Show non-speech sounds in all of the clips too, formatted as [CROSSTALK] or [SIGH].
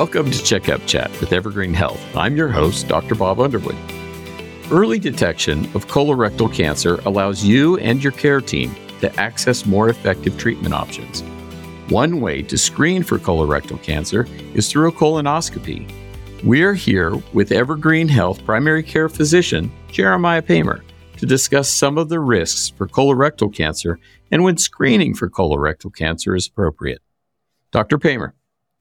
Welcome to Checkup Chat with Evergreen Health. I'm your host, Dr. Bob Underwood. Early detection of colorectal cancer allows you and your care team to access more effective treatment options. One way to screen for colorectal cancer is through a colonoscopy. We're here with Evergreen Health primary care physician Jeremiah Pamer to discuss some of the risks for colorectal cancer and when screening for colorectal cancer is appropriate. Dr. Pamer,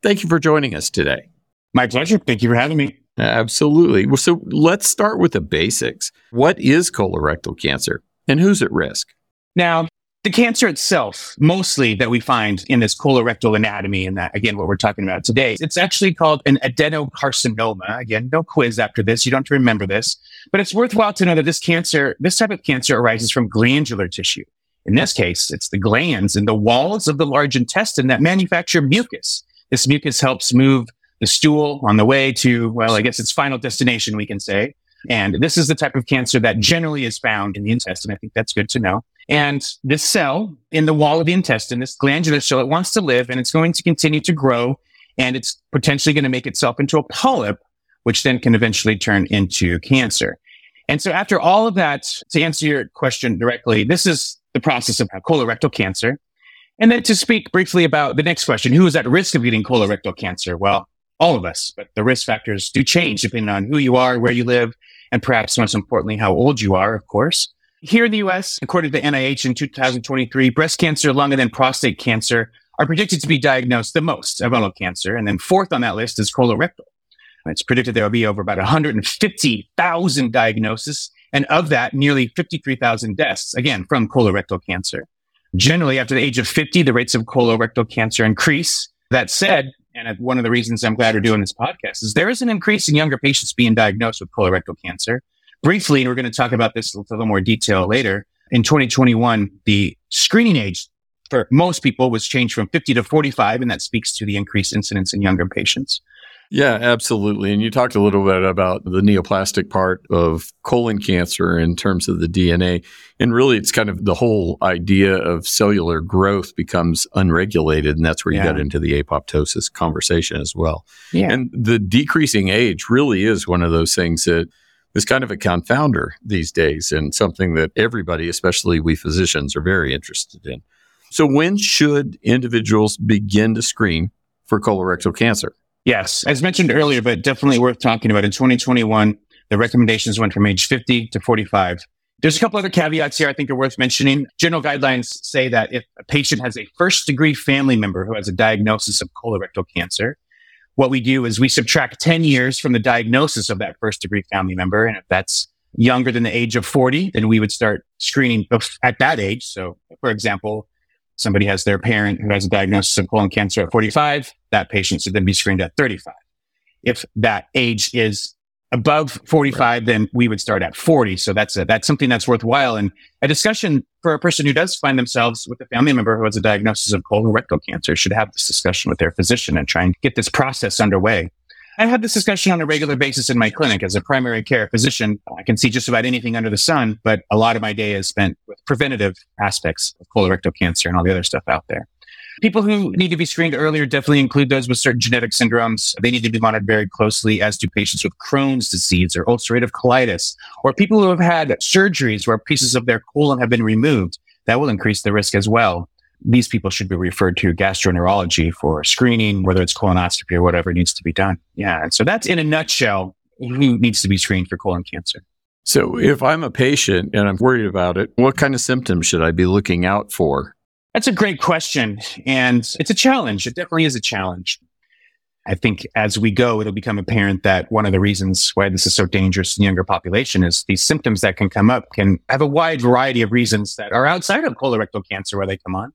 thank you for joining us today. My pleasure. Thank you for having me. Absolutely. Well, so let's start with the basics. What is colorectal cancer and who's at risk? Now, the cancer itself, mostly that we find in this colorectal anatomy, and that again, what we're talking about today, it's actually called an adenocarcinoma. Again, no quiz after this. You don't have to remember this, but it's worthwhile to know that this cancer, this type of cancer arises from glandular tissue. In this case, it's the glands in the walls of the large intestine that manufacture mucus. This mucus helps move the stool on the way to, well, I guess its final destination, we can say. And this is the type of cancer that generally is found in the intestine. I think that's good to know. And this cell in the wall of the intestine, this glandular cell, it wants to live and it's going to continue to grow and it's potentially going to make itself into a polyp, which then can eventually turn into cancer. And so after all of that, to answer your question directly, this is the process of colorectal cancer. And then to speak briefly about the next question, who is at risk of getting colorectal cancer? Well, all of us, but the risk factors do change depending on who you are, where you live, and perhaps most importantly, how old you are, of course. Here in the US, according to NIH in 2023, breast cancer, lung, and then prostate cancer are predicted to be diagnosed the most of all cancer. And then fourth on that list is colorectal. It's predicted there will be over about 150,000 diagnoses. And of that, nearly 53,000 deaths, again, from colorectal cancer. Generally, after the age of 50, the rates of colorectal cancer increase. That said, and one of the reasons I'm glad we're doing this podcast is there is an increase in younger patients being diagnosed with colorectal cancer. Briefly, and we're going to talk about this a little more detail later. In 2021, the screening age for most people was changed from 50 to 45, and that speaks to the increased incidence in younger patients. Yeah, absolutely. And you talked a little bit about the neoplastic part of colon cancer in terms of the DNA. And really, it's kind of the whole idea of cellular growth becomes unregulated. And that's where you yeah. get into the apoptosis conversation as well. Yeah. And the decreasing age really is one of those things that is kind of a confounder these days and something that everybody, especially we physicians, are very interested in. So, when should individuals begin to screen for colorectal cancer? Yes, as mentioned earlier, but definitely worth talking about. In 2021, the recommendations went from age 50 to 45. There's a couple other caveats here I think are worth mentioning. General guidelines say that if a patient has a first degree family member who has a diagnosis of colorectal cancer, what we do is we subtract 10 years from the diagnosis of that first degree family member. And if that's younger than the age of 40, then we would start screening at that age. So, for example, somebody has their parent who has a diagnosis of colon cancer at 45, that patient should then be screened at 35. If that age is above 45, right. then we would start at 40. So that's a, that's something that's worthwhile. And a discussion for a person who does find themselves with a family member who has a diagnosis of colorectal cancer should have this discussion with their physician and try and get this process underway. I have this discussion on a regular basis in my clinic as a primary care physician. I can see just about anything under the sun, but a lot of my day is spent with preventative aspects of colorectal cancer and all the other stuff out there. People who need to be screened earlier definitely include those with certain genetic syndromes. They need to be monitored very closely, as do patients with Crohn's disease or ulcerative colitis, or people who have had surgeries where pieces of their colon have been removed. That will increase the risk as well these people should be referred to gastroenterology for screening, whether it's colonoscopy or whatever needs to be done. Yeah. And so that's in a nutshell who needs to be screened for colon cancer. So if I'm a patient and I'm worried about it, what kind of symptoms should I be looking out for? That's a great question. And it's a challenge. It definitely is a challenge. I think as we go, it'll become apparent that one of the reasons why this is so dangerous in the younger population is these symptoms that can come up can have a wide variety of reasons that are outside of colorectal cancer where they come on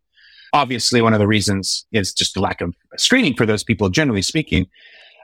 obviously one of the reasons is just the lack of screening for those people, generally speaking.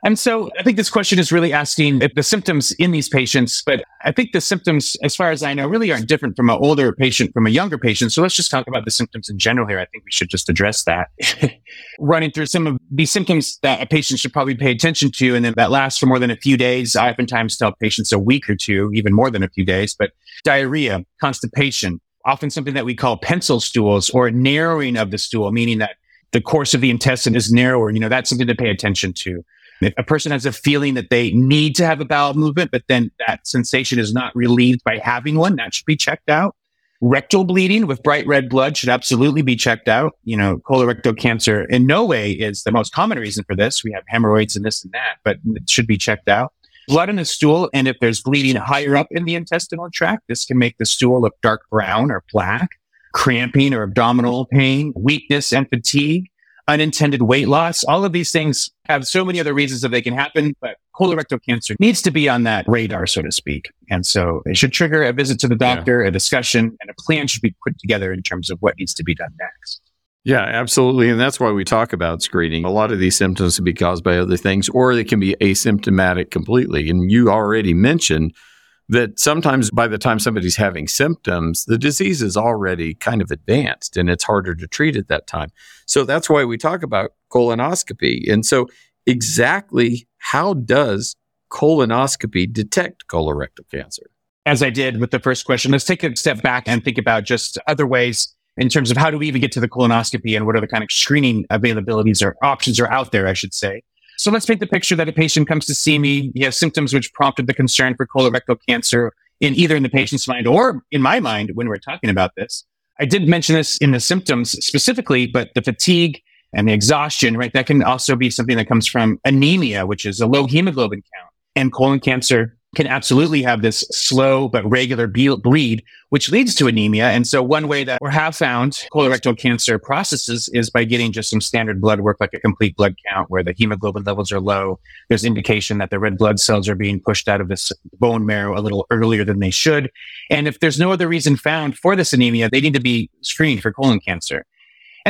And so I think this question is really asking if the symptoms in these patients, but I think the symptoms, as far as I know, really aren't different from an older patient from a younger patient. So let's just talk about the symptoms in general here. I think we should just address that. [LAUGHS] Running through some of these symptoms that a patient should probably pay attention to, and then that lasts for more than a few days. I oftentimes tell patients a week or two, even more than a few days, but diarrhea, constipation, often something that we call pencil stools or narrowing of the stool, meaning that the course of the intestine is narrower. You know, that's something to pay attention to. If a person has a feeling that they need to have a bowel movement, but then that sensation is not relieved by having one, that should be checked out. Rectal bleeding with bright red blood should absolutely be checked out. You know, colorectal cancer in no way is the most common reason for this. We have hemorrhoids and this and that, but it should be checked out. Blood in the stool, and if there's bleeding higher up in the intestinal tract, this can make the stool look dark brown or black. Cramping or abdominal pain, weakness and fatigue, unintended weight loss. All of these things have so many other reasons that they can happen, but colorectal cancer needs to be on that radar, so to speak. And so it should trigger a visit to the doctor, yeah. a discussion, and a plan should be put together in terms of what needs to be done next. Yeah, absolutely. And that's why we talk about screening. A lot of these symptoms can be caused by other things, or they can be asymptomatic completely. And you already mentioned that sometimes by the time somebody's having symptoms, the disease is already kind of advanced and it's harder to treat at that time. So that's why we talk about colonoscopy. And so, exactly how does colonoscopy detect colorectal cancer? As I did with the first question, let's take a step back and think about just other ways in terms of how do we even get to the colonoscopy and what are the kind of screening availabilities or options are out there, I should say. So let's paint the picture that a patient comes to see me. He has symptoms which prompted the concern for colorectal cancer in either in the patient's mind or in my mind when we're talking about this. I did mention this in the symptoms specifically, but the fatigue and the exhaustion, right? That can also be something that comes from anemia, which is a low hemoglobin count and colon cancer can absolutely have this slow but regular bleed, which leads to anemia. And so one way that we have found colorectal cancer processes is by getting just some standard blood work, like a complete blood count where the hemoglobin levels are low. There's indication that the red blood cells are being pushed out of this bone marrow a little earlier than they should. And if there's no other reason found for this anemia, they need to be screened for colon cancer.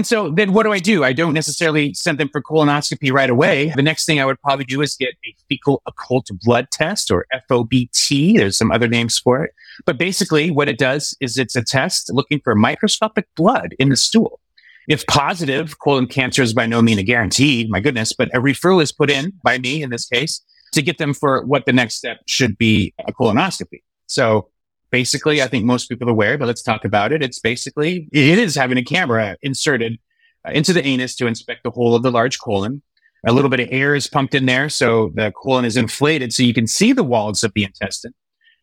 And so then what do I do? I don't necessarily send them for colonoscopy right away. The next thing I would probably do is get a fecal occult blood test or FOBT. There's some other names for it. But basically what it does is it's a test looking for microscopic blood in the stool. If positive, colon cancer is by no means a guarantee, my goodness, but a referral is put in by me in this case to get them for what the next step should be a colonoscopy. So basically, I think most people are aware, but let's talk about it. It's basically, it is having a camera inserted uh, into the anus to inspect the whole of the large colon. A little bit of air is pumped in there. So the colon is inflated so you can see the walls of the intestine.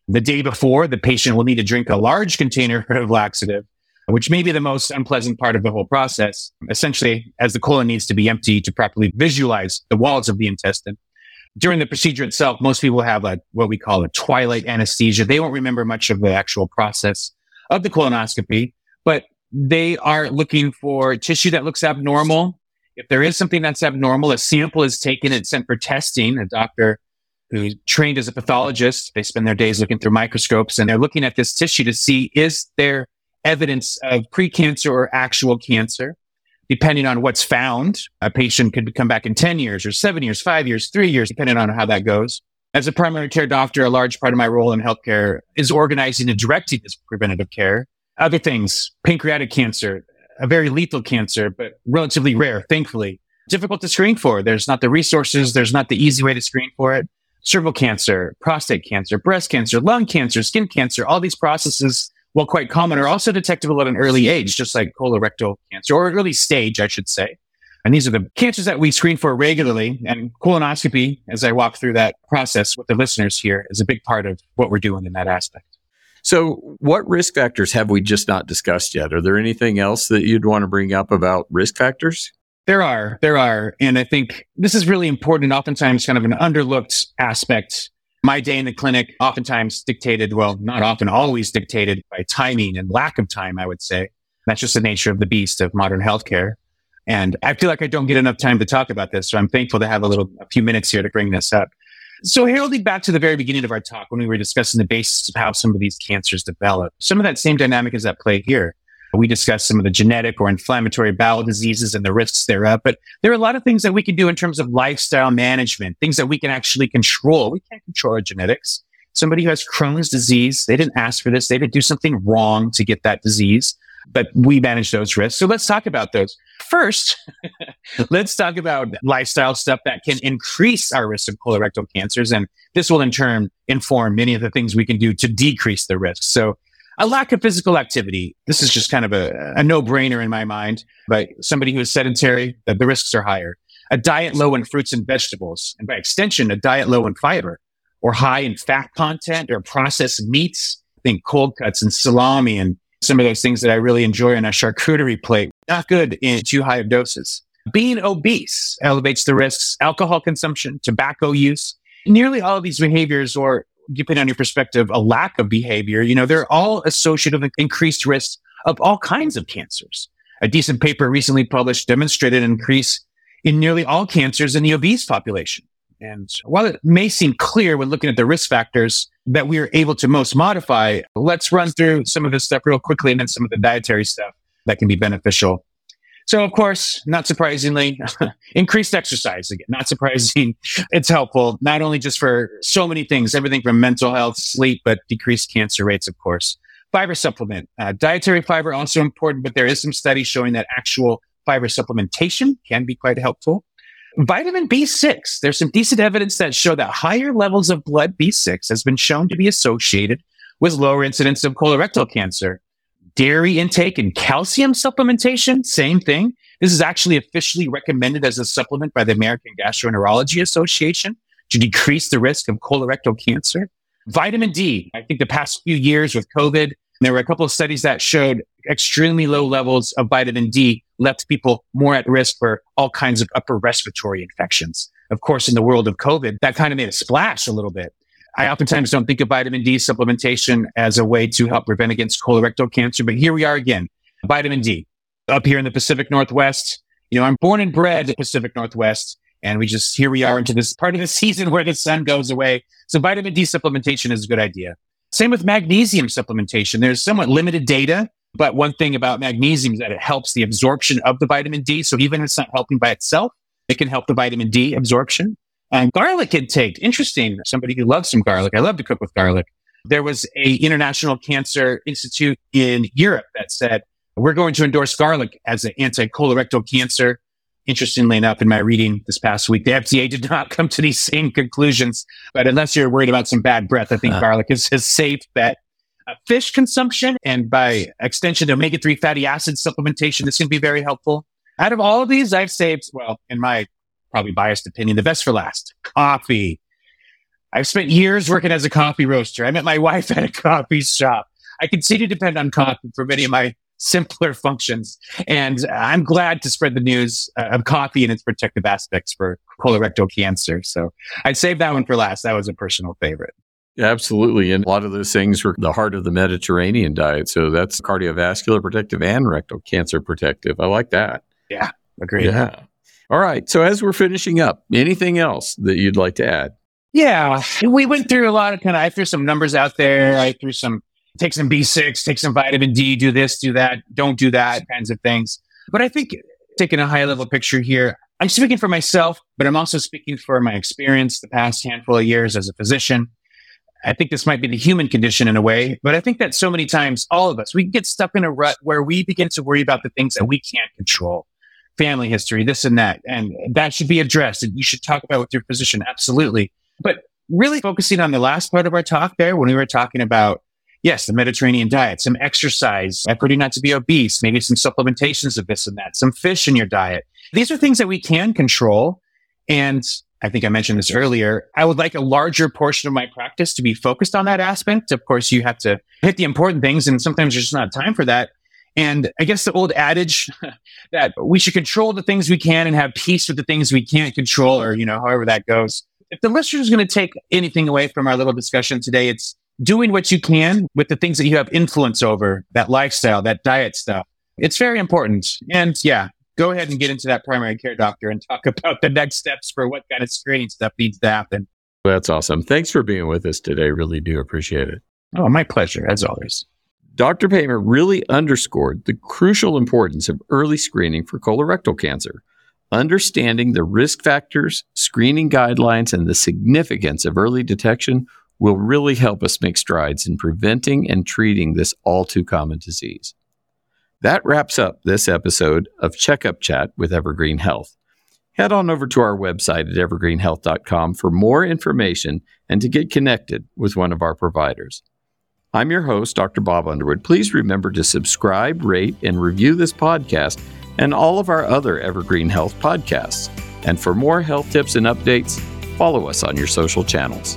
The day before, the patient will need to drink a large container [LAUGHS] of laxative, which may be the most unpleasant part of the whole process. Essentially, as the colon needs to be empty to properly visualize the walls of the intestine during the procedure itself, most people have a, what we call a twilight anesthesia. They won't remember much of the actual process of the colonoscopy, but they are looking for tissue that looks abnormal. If there is something that's abnormal, a sample is taken and sent for testing. A doctor who's trained as a pathologist, they spend their days looking through microscopes and they're looking at this tissue to see is there evidence of precancer or actual cancer depending on what's found, a patient could come back in 10 years or seven years, five years, three years, depending on how that goes. As a primary care doctor, a large part of my role in healthcare is organizing and directing this preventative care. Other things, pancreatic cancer, a very lethal cancer, but relatively rare, thankfully. Difficult to screen for. There's not the resources. There's not the easy way to screen for it. Cervical cancer, prostate cancer, breast cancer, lung cancer, skin cancer, all these processes while quite common, are also detectable at an early age, just like colorectal cancer, or early stage, I should say. And these are the cancers that we screen for regularly. And colonoscopy, as I walk through that process with the listeners here, is a big part of what we're doing in that aspect. So, what risk factors have we just not discussed yet? Are there anything else that you'd want to bring up about risk factors? There are, there are. And I think this is really important, oftentimes kind of an underlooked aspect my day in the clinic oftentimes dictated, well, not often, always dictated by timing and lack of time, I would say. That's just the nature of the beast of modern healthcare. And I feel like I don't get enough time to talk about this. So I'm thankful to have a little, a few minutes here to bring this up. So heralding back to the very beginning of our talk when we were discussing the basis of how some of these cancers develop, some of that same dynamic is at play here. We discussed some of the genetic or inflammatory bowel diseases and the risks thereof, but there are a lot of things that we can do in terms of lifestyle management, things that we can actually control. We can't control our genetics. Somebody who has Crohn's disease, they didn't ask for this. They didn't do something wrong to get that disease, but we manage those risks. So let's talk about those. First, [LAUGHS] let's talk about lifestyle stuff that can increase our risk of colorectal cancers. And this will in turn inform many of the things we can do to decrease the risk. So a lack of physical activity. This is just kind of a, a no brainer in my mind, but somebody who is sedentary, the, the risks are higher. a diet low in fruits and vegetables, and by extension, a diet low in fiber or high in fat content or processed meats. Think cold cuts and salami and some of those things that I really enjoy on a charcuterie plate. Not good in too high of doses. Being obese elevates the risks, alcohol consumption, tobacco use. Nearly all of these behaviors, or depending on your perspective, a lack of behavior, you know, they're all associated with increased risk of all kinds of cancers. A decent paper recently published demonstrated an increase in nearly all cancers in the obese population. And while it may seem clear when looking at the risk factors that we are able to most modify, let's run through some of this stuff real quickly and then some of the dietary stuff that can be beneficial. So, of course, not surprisingly, [LAUGHS] increased exercise again, not surprising. [LAUGHS] It's helpful, not only just for so many things, everything from mental health, sleep, but decreased cancer rates, of course. Fiber supplement, uh, dietary fiber also important, but there is some studies showing that actual fiber supplementation can be quite helpful. Vitamin B6, there's some decent evidence that show that higher levels of blood B6 has been shown to be associated with lower incidence of colorectal cancer. Dairy intake and calcium supplementation, same thing. This is actually officially recommended as a supplement by the American Gastroenterology Association to decrease the risk of colorectal cancer. Vitamin D, I think the past few years with COVID, there were a couple of studies that showed extremely low levels of vitamin D left people more at risk for all kinds of upper respiratory infections. Of course, in the world of COVID, that kind of made a splash a little bit. I oftentimes don't think of vitamin D supplementation as a way to help prevent against colorectal cancer, but here we are again. Vitamin D up here in the Pacific Northwest. You know, I'm born and bred Pacific Northwest, and we just here we are into this part of the [LAUGHS] season where the sun goes away. So vitamin D supplementation is a good idea. Same with magnesium supplementation. There's somewhat limited data but one thing about magnesium is that it helps the absorption of the vitamin D. So even if it's not helping by itself, it can help the vitamin D absorption. And garlic intake, interesting. Somebody who loves some garlic. I love to cook with garlic. There was a International Cancer Institute in Europe that said, we're going to endorse garlic as an anti-colorectal cancer. Interestingly enough, in my reading this past week, the FDA did not [LAUGHS] come to these same conclusions. But unless you're worried about some bad breath, I think uh. garlic is a safe bet fish consumption and by extension, omega 3 fatty acid supplementation. is going to be very helpful. Out of all of these, I've saved, well, in my probably biased opinion, the best for last coffee. I've spent years working as a coffee roaster. I met my wife [LAUGHS] at a coffee shop. I continue to depend on coffee for many of my simpler functions. And I'm glad to spread the news uh, of coffee and its protective aspects for colorectal cancer. So I'd save that one for last. That was a personal favorite. Absolutely. And a lot of those things are the heart of the Mediterranean diet. So that's cardiovascular protective and rectal cancer protective. I like that. Yeah. Agreed. Yeah. All right. So as we're finishing up, anything else that you'd like to add? Yeah. We went through a lot of kind of, I threw some numbers out there. I threw some, take some B6, take some vitamin D, do this, do that, don't do that kinds of things. But I think taking a high level picture here, I'm speaking for myself, but I'm also speaking for my experience the past handful of years as a physician I think this might be the human condition in a way, but I think that so many times, all of us, we get stuck in a rut where we begin to worry about the things that we can't control. Family history, this and that. And that should be addressed. And you should talk about with your physician. Absolutely. But really focusing on the last part of our talk there, when we were talking about, yes, the Mediterranean diet, some exercise, effort not to be obese, maybe some supplementations of this and that, some fish in your diet. These are things that we can control. And I think I mentioned this earlier. I would like a larger portion of my practice to be focused on that aspect. Of course, you have to hit the important things, and sometimes there's just not time for that. And I guess the old adage [LAUGHS] that we should control the things we can and have peace with the things we can't control, or, you know, however that goes. If the listener is going to take anything away from our little discussion today, it's doing what you can with the things that you have influence over, that lifestyle, that diet stuff. It's very important. And yeah, go ahead and get into that primary care doctor and talk [LAUGHS] about the next steps for what kind of screening stuff needs to happen. That's awesome. Thanks for being with us today. Really do appreciate it. Oh, my pleasure, as always. Dr. Pamer really underscored the crucial importance of early screening for colorectal cancer. Understanding the risk factors, screening guidelines, and the significance of early detection will really help us make strides in preventing and treating this all too common disease. That wraps up this episode of Checkup Chat with Evergreen Health. Head on over to our website at evergreenhealth.com for more information and to get connected with one of our providers. I'm your host, Dr. Bob Underwood. Please remember to subscribe, rate, and review this podcast and all of our other Evergreen Health podcasts. And for more health tips and updates, follow us on your social channels.